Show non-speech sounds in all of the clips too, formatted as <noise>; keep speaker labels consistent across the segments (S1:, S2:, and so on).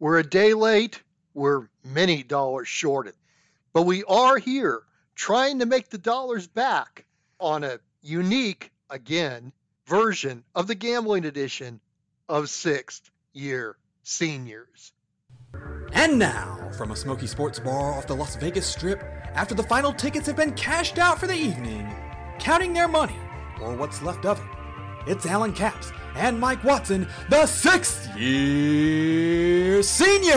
S1: We're a day late. We're many dollars shorted. But we are here trying to make the dollars back on a unique, again, version of the gambling edition of sixth year seniors.
S2: And now, from a smoky sports bar off the Las Vegas Strip, after the final tickets have been cashed out for the evening, counting their money, or what's left of it, it's Alan Capps and Mike Watson, the sixth year seniors.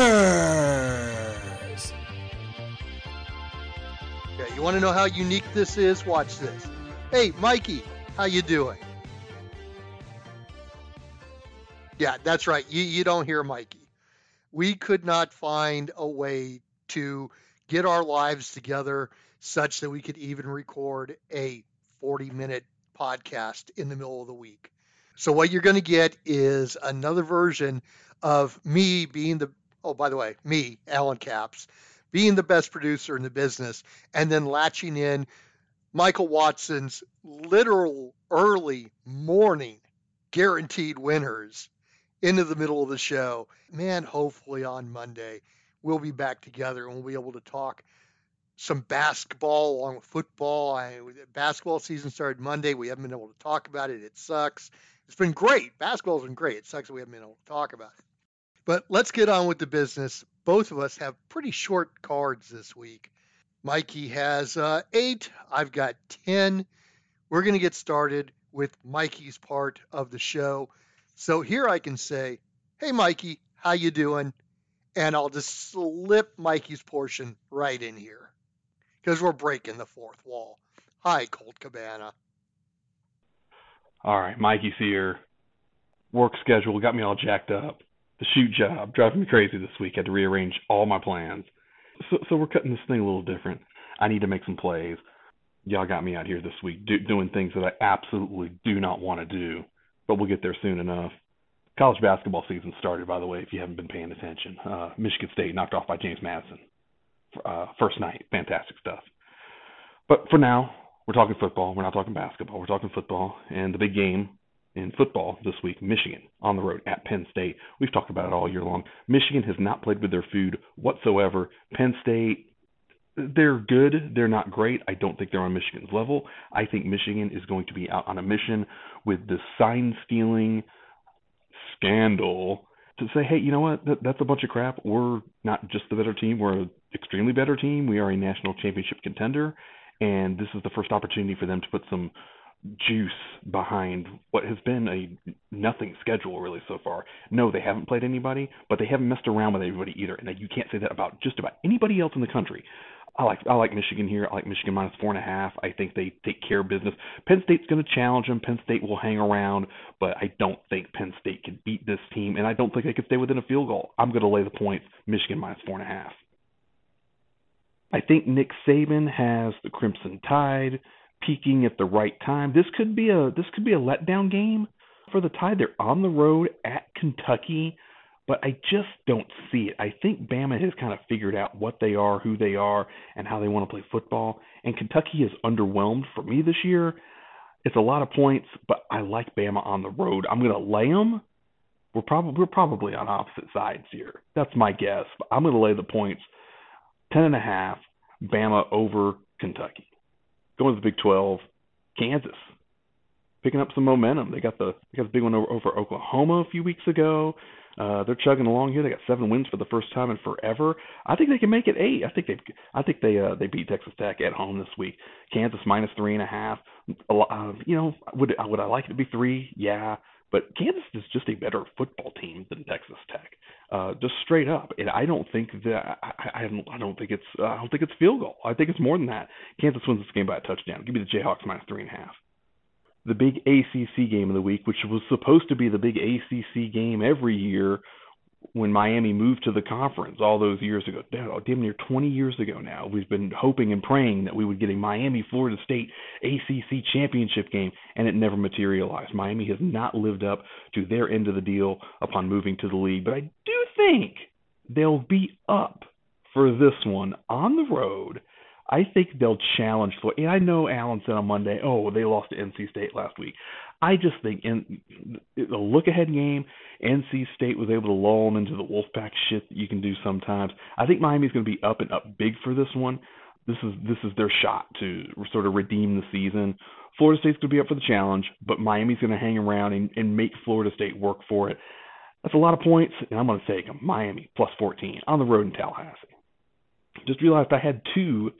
S1: Okay, you want to know how unique this is? Watch this. Hey, Mikey, how you doing? Yeah, that's right. You, you don't hear Mikey. We could not find a way to get our lives together such that we could even record a 40 minute podcast in the middle of the week. So what you're going to get is another version of me being the oh by the way, me, Alan Capps, being the best producer in the business and then latching in Michael Watson's literal early morning guaranteed winners into the middle of the show. Man, hopefully on Monday we'll be back together and we'll be able to talk some basketball along with football. I, basketball season started Monday. We haven't been able to talk about it. It sucks. It's been great. Basketball's been great. It sucks that we haven't been able to talk about it. But let's get on with the business. Both of us have pretty short cards this week. Mikey has uh, eight. I've got 10. We're going to get started with Mikey's part of the show. So here I can say, hey, Mikey, how you doing? And I'll just slip Mikey's portion right in here because we're breaking the fourth wall. Hi, Colt Cabana.
S3: All right, Mikey's here. Work schedule got me all jacked up. The shoot job driving me crazy this week. Had to rearrange all my plans. So, so we're cutting this thing a little different. I need to make some plays. Y'all got me out here this week do, doing things that I absolutely do not want to do, but we'll get there soon enough. College basketball season started, by the way, if you haven't been paying attention. Uh, Michigan State knocked off by James Madison. Uh, first night, fantastic stuff. But for now, we're talking football. We're not talking basketball. We're talking football. And the big game in football this week, Michigan on the road at Penn State. We've talked about it all year long. Michigan has not played with their food whatsoever. Penn State, they're good. They're not great. I don't think they're on Michigan's level. I think Michigan is going to be out on a mission with the sign stealing scandal to say, hey, you know what? That, that's a bunch of crap. We're not just the better team. We're extremely better team. We are a national championship contender, and this is the first opportunity for them to put some juice behind what has been a nothing schedule really so far. No, they haven't played anybody, but they haven't messed around with everybody either. And you can't say that about just about anybody else in the country. I like I like Michigan here. I like Michigan minus four and a half. I think they take care of business. Penn State's going to challenge them. Penn State will hang around, but I don't think Penn State can beat this team, and I don't think they could stay within a field goal. I'm going to lay the points. Michigan minus four and a half. I think Nick Saban has the Crimson Tide peaking at the right time. This could be a this could be a letdown game for the Tide. They're on the road at Kentucky but I just don't see it. I think Bama has kind of figured out what they are, who they are, and how they want to play football. And Kentucky is underwhelmed for me this year. It's a lot of points, but I like Bama on the road. I'm going to lay them. We're probably we're probably on opposite sides here. That's my guess. But I'm going to lay the points, ten and a half. Bama over Kentucky. Going to the Big 12, Kansas picking up some momentum. They got the they got the big one over, over Oklahoma a few weeks ago. Uh, they're chugging along here. They got seven wins for the first time in forever. I think they can make it eight. I think they, I think they, uh, they beat Texas Tech at home this week. Kansas minus three and a half. A lot, Uh, you know, would would I like it to be three? Yeah, but Kansas is just a better football team than Texas Tech, uh, just straight up. And I don't think that I, I don't I don't think it's uh, I don't think it's field goal. I think it's more than that. Kansas wins this game by a touchdown. Give me the Jayhawks minus three and a half the big ACC game of the week, which was supposed to be the big ACC game every year when Miami moved to the conference all those years ago. Oh, damn near 20 years ago now. We've been hoping and praying that we would get a Miami Florida State ACC championship game, and it never materialized. Miami has not lived up to their end of the deal upon moving to the league, but I do think they'll be up for this one on the road I think they'll challenge Florida. And I know Alan said on Monday, oh, they lost to NC State last week. I just think in the look ahead game, NC State was able to lull them into the Wolfpack shit that you can do sometimes. I think Miami's going to be up and up big for this one. This is this is their shot to sort of redeem the season. Florida State's going to be up for the challenge, but Miami's going to hang around and, and make Florida State work for it. That's a lot of points, and I'm going to take them. Miami plus 14 on the road in Tallahassee. Just realized I had two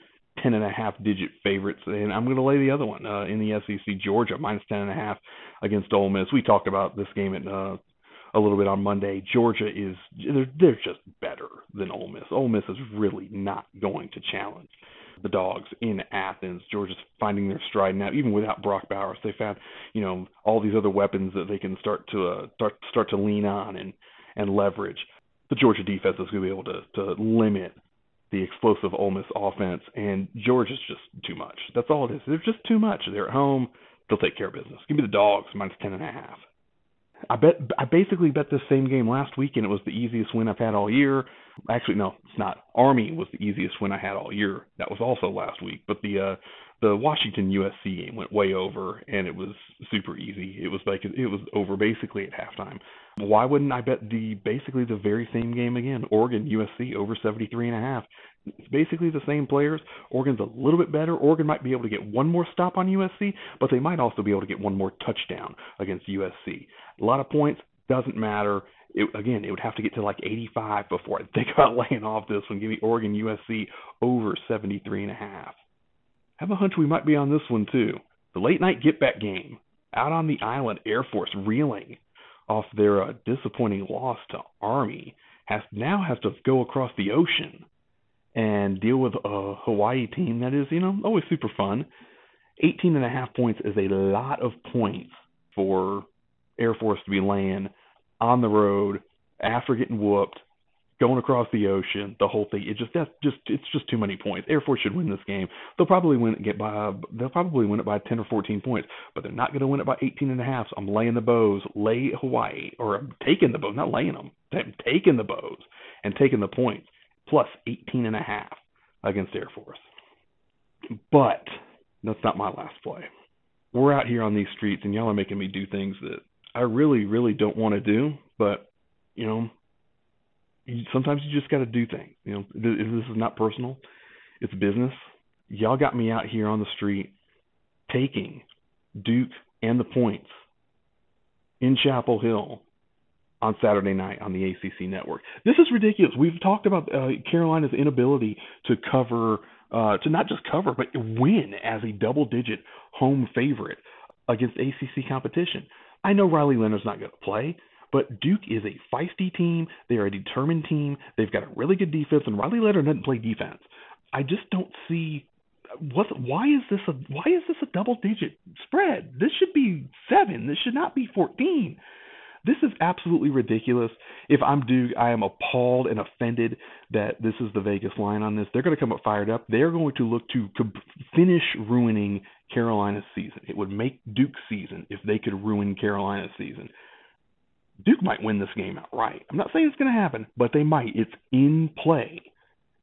S3: ten and a half digit favorites, and I'm going to lay the other one uh, in the SEC. Georgia minus ten and a half against Ole Miss. We talked about this game at uh, a little bit on Monday. Georgia is they're, they're just better than Ole Miss. Ole Miss is really not going to challenge the dogs in Athens. Georgia's finding their stride now, even without Brock Bowers. They found, you know, all these other weapons that they can start to uh, start start to lean on and and leverage. The Georgia defense is going to be able to to limit the explosive Ole Miss offense, and Georgia's just too much. That's all it is. They're just too much. They're at home. They'll take care of business. Give me the dogs minus ten and a half. I bet I basically bet this same game last week, and it was the easiest win I've had all year. Actually, no, it's not. Army was the easiest win I had all year. That was also last week. But the uh, the Washington USC game went way over, and it was super easy. It was like it was over basically at halftime. Why wouldn't I bet the basically the very same game again? Oregon USC over 73 and a half. It's basically the same players. Oregon's a little bit better. Oregon might be able to get one more stop on USC, but they might also be able to get one more touchdown against USC. A lot of points doesn't matter. It, again, it would have to get to like 85 before I think about <laughs> laying off this one. Give me Oregon USC over 73 and a half. Have a hunch we might be on this one too. The late night get back game out on the island. Air Force reeling off their uh, disappointing loss to Army has now has to go across the ocean and deal with a Hawaii team that is, you know, always super fun. 18 and a half points is a lot of points for Air Force to be laying on the road after getting whooped, going across the ocean, the whole thing. It just that's just it's just too many points. Air Force should win this game. They'll probably win it get by they'll probably win it by 10 or 14 points, but they're not going to win it by 18 and a half. So I'm laying the bows, lay Hawaii or I'm taking the bows, not laying them. I'm taking the bows and taking the points plus 18 and a half against Air Force. But that's not my last play. We're out here on these streets and y'all are making me do things that I really, really don't want to do, but you know, sometimes you just got to do things. You know, this is not personal; it's business. Y'all got me out here on the street taking Duke and the points in Chapel Hill on Saturday night on the ACC network. This is ridiculous. We've talked about uh, Carolina's inability to cover, uh, to not just cover, but win as a double-digit home favorite against ACC competition. I know Riley Leonard's not going to play, but Duke is a feisty team. They are a determined team. They've got a really good defense, and Riley Leonard doesn't play defense. I just don't see what. Why is this a why is this a double digit spread? This should be seven. This should not be fourteen. This is absolutely ridiculous. If I'm Duke, I am appalled and offended that this is the Vegas line on this. They're going to come up fired up. They're going to look to finish ruining Carolina's season. It would make Duke's season if they could ruin Carolina's season. Duke might win this game outright. I'm not saying it's going to happen, but they might. It's in play.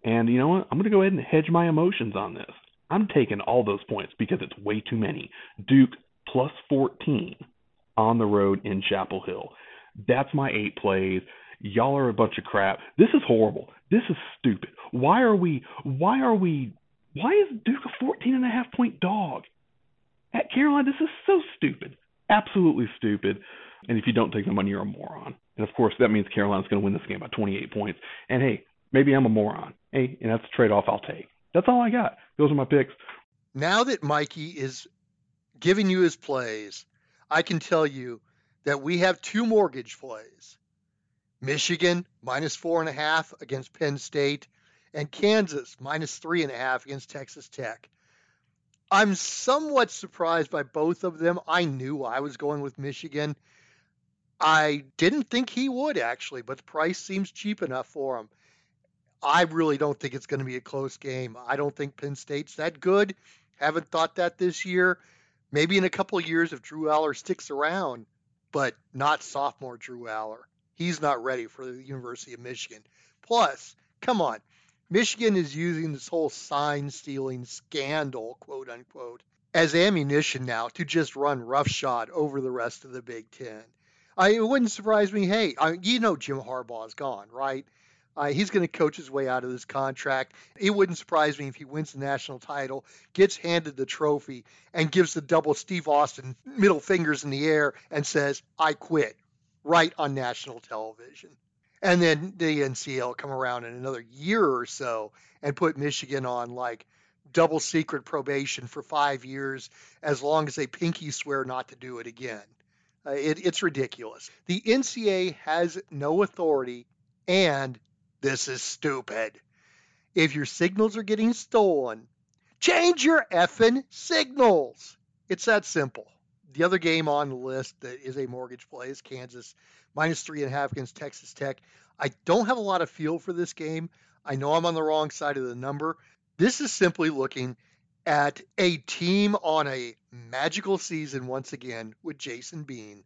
S3: And you know what? I'm going to go ahead and hedge my emotions on this. I'm taking all those points because it's way too many. Duke plus 14 on the road in Chapel Hill. That's my eight plays. Y'all are a bunch of crap. This is horrible. This is stupid. Why are we why are we why is Duke a 14 and a half point dog? At Carolina, this is so stupid. Absolutely stupid. And if you don't take the money, you're a moron. And of course, that means Carolina's going to win this game by 28 points. And hey, maybe I'm a moron. Hey, and that's a trade off I'll take. That's all I got. Those are my picks.
S1: Now that Mikey is giving you his plays, I can tell you that we have two mortgage plays Michigan minus four and a half against Penn State, and Kansas minus three and a half against Texas Tech. I'm somewhat surprised by both of them. I knew I was going with Michigan. I didn't think he would actually, but the price seems cheap enough for him. I really don't think it's going to be a close game. I don't think Penn State's that good. Haven't thought that this year. Maybe in a couple of years if Drew Allar sticks around, but not sophomore Drew Allar. He's not ready for the University of Michigan. Plus, come on, Michigan is using this whole sign stealing scandal, quote unquote, as ammunition now to just run roughshod over the rest of the Big Ten. I, it wouldn't surprise me. Hey, I, you know Jim Harbaugh is gone, right? Uh, he's going to coach his way out of this contract. It wouldn't surprise me if he wins the national title, gets handed the trophy, and gives the double Steve Austin middle fingers in the air and says, I quit, right on national television. And then the will come around in another year or so and put Michigan on like double secret probation for five years as long as they pinky swear not to do it again. Uh, it, it's ridiculous. The NCAA has no authority and this is stupid. If your signals are getting stolen, change your effing signals. It's that simple. The other game on the list that is a mortgage play is Kansas minus three and a half against Texas Tech. I don't have a lot of feel for this game. I know I'm on the wrong side of the number. This is simply looking at a team on a magical season once again with Jason Bean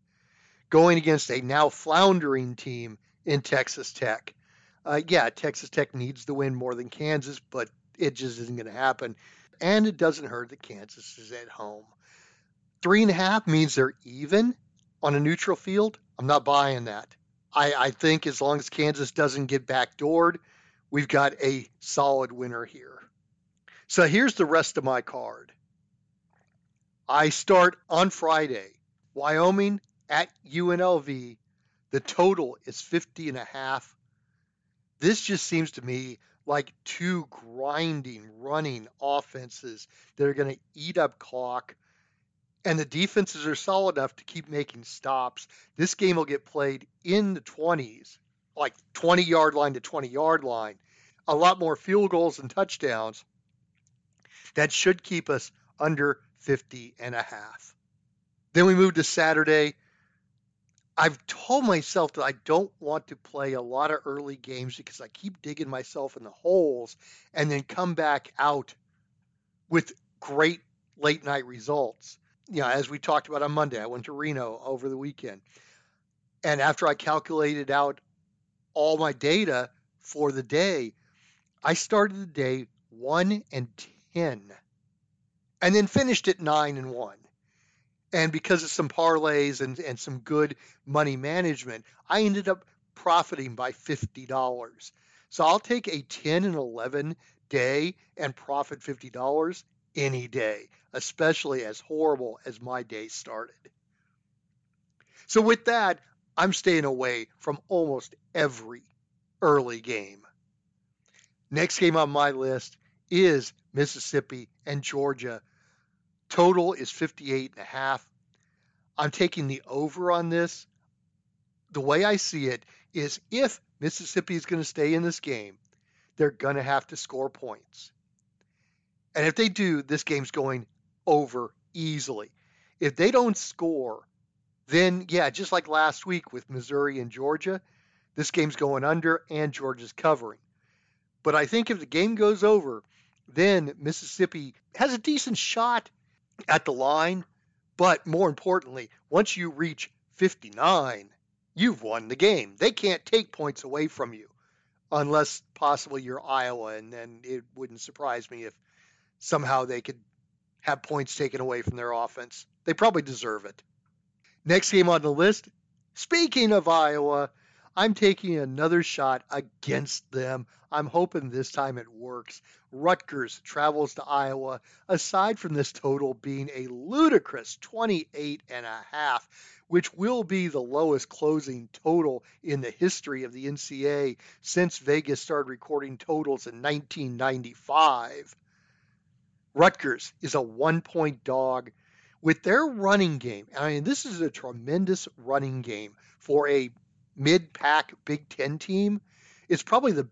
S1: going against a now floundering team in Texas Tech. Uh, yeah, Texas Tech needs to win more than Kansas, but it just isn't going to happen. And it doesn't hurt that Kansas is at home. Three and a half means they're even on a neutral field. I'm not buying that. I, I think as long as Kansas doesn't get backdoored, we've got a solid winner here. So here's the rest of my card. I start on Friday. Wyoming at UNLV. The total is 50 and a half. This just seems to me like two grinding, running offenses that are going to eat up clock. And the defenses are solid enough to keep making stops. This game will get played in the 20s, like 20 yard line to 20 yard line. A lot more field goals and touchdowns. That should keep us under 50 and a half. Then we move to Saturday. I've told myself that I don't want to play a lot of early games because I keep digging myself in the holes and then come back out with great late night results. You know, as we talked about on Monday, I went to Reno over the weekend. And after I calculated out all my data for the day, I started the day 1 and 10 and then finished at 9 and 1 and because of some parlays and, and some good money management, I ended up profiting by $50. So I'll take a 10 and 11 day and profit $50 any day, especially as horrible as my day started. So with that, I'm staying away from almost every early game. Next game on my list is Mississippi and Georgia Total is 58 and a half. I'm taking the over on this. The way I see it is if Mississippi is going to stay in this game, they're going to have to score points. And if they do, this game's going over easily. If they don't score, then yeah, just like last week with Missouri and Georgia, this game's going under and Georgia's covering. But I think if the game goes over, then Mississippi has a decent shot at the line. But more importantly, once you reach 59, you've won the game. They can't take points away from you unless possibly you're Iowa. And then it wouldn't surprise me if somehow they could have points taken away from their offense. They probably deserve it. Next game on the list. Speaking of Iowa, I'm taking another shot against them. I'm hoping this time it works. Rutgers travels to Iowa. Aside from this total being a ludicrous 28 and a half, which will be the lowest closing total in the history of the NCAA since Vegas started recording totals in 1995. Rutgers is a one point dog with their running game. I mean, this is a tremendous running game for a mid pack Big Ten team is probably the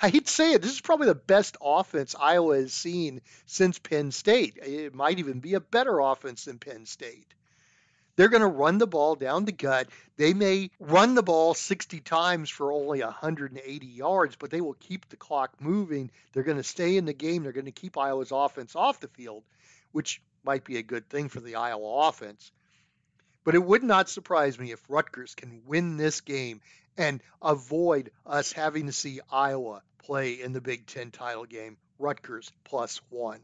S1: I hate to say it, this is probably the best offense Iowa has seen since Penn State. It might even be a better offense than Penn State. They're going to run the ball down the gut. They may run the ball 60 times for only 180 yards, but they will keep the clock moving. They're going to stay in the game. They're going to keep Iowa's offense off the field, which might be a good thing for the Iowa offense. But it would not surprise me if Rutgers can win this game and avoid us having to see Iowa play in the Big Ten title game. Rutgers plus one.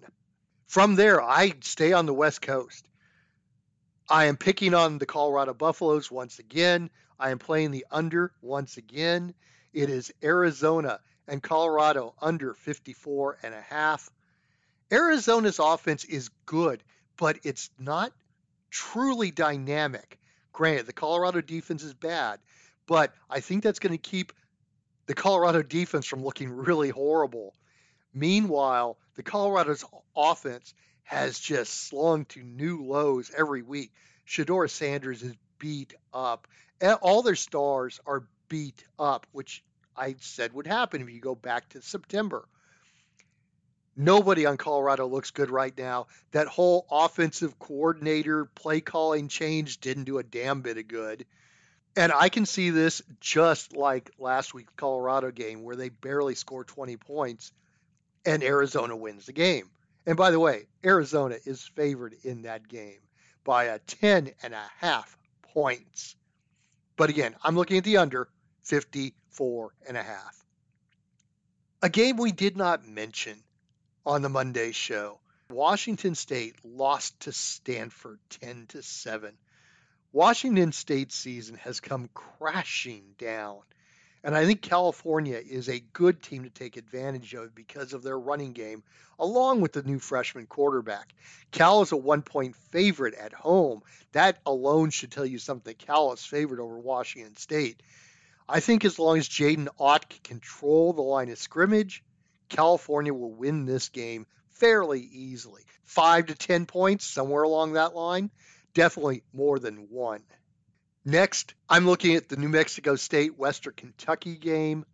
S1: From there, I stay on the West Coast. I am picking on the Colorado Buffaloes once again. I am playing the under once again. It is Arizona and Colorado under 54 and a half. Arizona's offense is good, but it's not truly dynamic. Granted, the Colorado defense is bad, but I think that's going to keep the Colorado defense from looking really horrible. Meanwhile, the Colorado's offense has just slung to new lows every week. Shedeur Sanders is beat up. All their stars are beat up, which I said would happen if you go back to September. Nobody on Colorado looks good right now. That whole offensive coordinator play calling change didn't do a damn bit of good. And I can see this just like last week's Colorado game where they barely score 20 points and Arizona wins the game. And by the way, Arizona is favored in that game by a 10 and a half points. But again, I'm looking at the under 54 and a half. A game we did not mention on the Monday show. Washington State lost to Stanford 10 to 7. Washington State's season has come crashing down. And I think California is a good team to take advantage of because of their running game, along with the new freshman quarterback. Cal is a one point favorite at home. That alone should tell you something. Cal is favored over Washington State. I think as long as Jaydn Ott can control the line of scrimmage, California will win this game fairly easily. Five to 10 points, somewhere along that line. Definitely more than one. Next, I'm looking at the New Mexico State Western Kentucky game.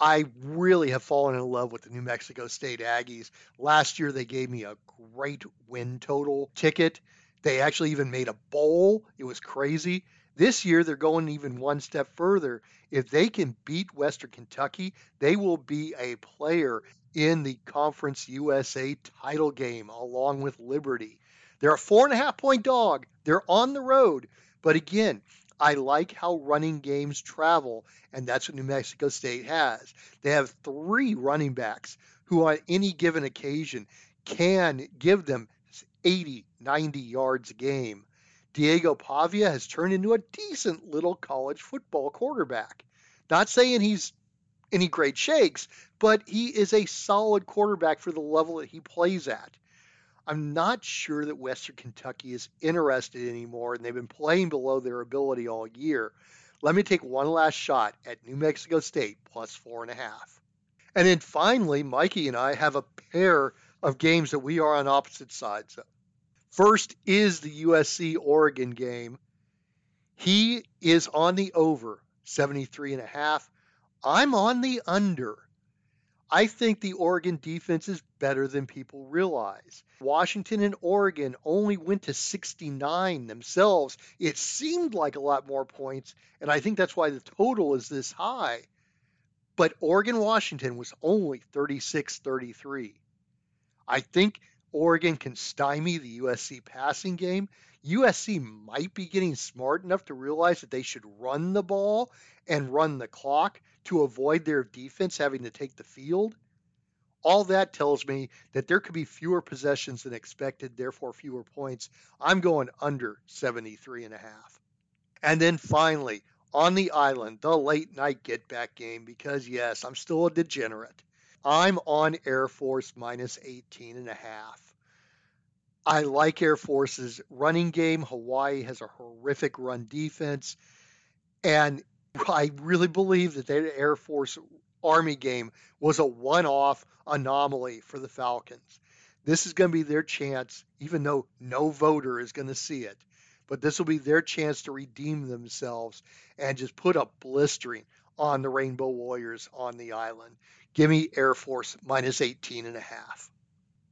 S1: I really have fallen in love with the New Mexico State Aggies. Last year, they gave me a great win total ticket. They actually even made a bowl. It was crazy. This year, they're going even one step further. If they can beat Western Kentucky, they will be a player in the Conference USA title game along with Liberty. They're a four and a half point dog. They're on the road. But again, I like how running games travel, and that's what New Mexico State has. They have three running backs who, on any given occasion, can give them 80, 90 yards a game. Diego Pavia has turned into a decent little college football quarterback. Not saying he's any great shakes, but he is a solid quarterback for the level that he plays at. I'm not sure that Western Kentucky is interested anymore, and they've been playing below their ability all year. Let me take one last shot at New Mexico State plus four and a half. And then finally, Mikey and I have a pair of games that we are on opposite sides of. First is the USC Oregon game. He is on the over 73 and a half. I'm on the under. I think the Oregon defense is better than people realize. Washington and Oregon only went to 69 themselves. It seemed like a lot more points, and I think that's why the total is this high. But Oregon Washington was only 36 33. I think Oregon can stymie the USC passing game. USC might be getting smart enough to realize that they should run the ball and run the clock to avoid their defense having to take the field. All that tells me that there could be fewer possessions than expected, therefore fewer points. I'm going under 73 and a half. And then finally, on the island, the late night get back game because yes, I'm still a degenerate. I'm on Air Force minus 18 and a half. I like Air Force's running game. Hawaii has a horrific run defense. And I really believe that that Air Force Army game was a one off anomaly for the Falcons. This is going to be their chance, even though no voter is going to see it. But this will be their chance to redeem themselves and just put a blistering on the Rainbow Warriors on the island. Give me Air Force minus 18 and a half.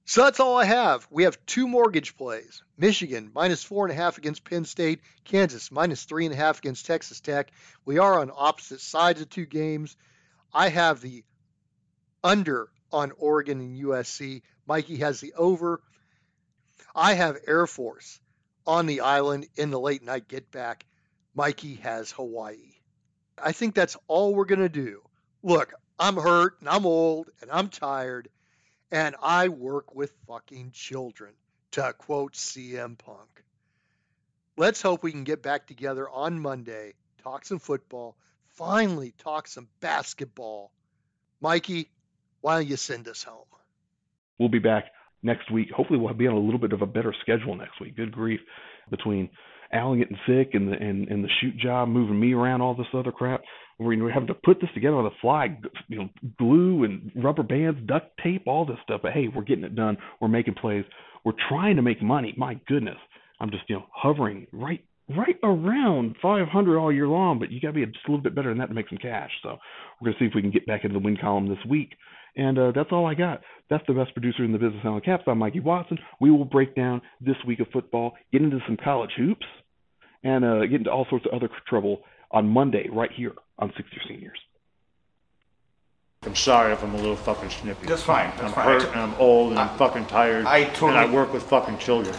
S1: So that's all I have. We have two mortgage plays. Michigan minus four and a half against Penn State. Kansas minus three and a half against Texas Tech. We are on opposite sides of two games. I have the under on Oregon and USC. Mikey has the over. I have Air Force on the island in the late night get back. Mikey has Hawaii. I think that's all we're going to do. Look, I'm hurt and I'm old and I'm tired And I work with fucking children, to quote CM Punk. Let's hope we can get back together on Monday, talk some football, finally talk some basketball. Mikey, why don't you send us home?
S3: We'll be back next week. Hopefully, we'll be on a little bit of a better schedule next week. Good grief, between Alan getting sick and the and, and the shoot job, moving me around, all this other crap. We're, we're having to put this together on the fly, you know, glue and rubber bands, duct tape, all this stuff. But hey, we're getting it done. We're making plays. We're trying to make money. My goodness, I'm just you know hovering right right around 500 all year long, but you got to be just a little bit better than that to make some cash. So we're going to see if we can get back into the win column this week. And uh, that's all I got. That's the best producer in the business, Alan Capps. I'm Mikey Watson. We will break down this week of football, get into some college hoops, and uh, get into all sorts of other trouble on Monday right here on Six Year Seniors.
S4: I'm sorry if I'm a little fucking snippy.
S5: That's fine. That's
S4: I'm
S5: fine.
S4: hurt and I'm old and I, am fucking tired.
S5: I totally.
S4: And I work with fucking children.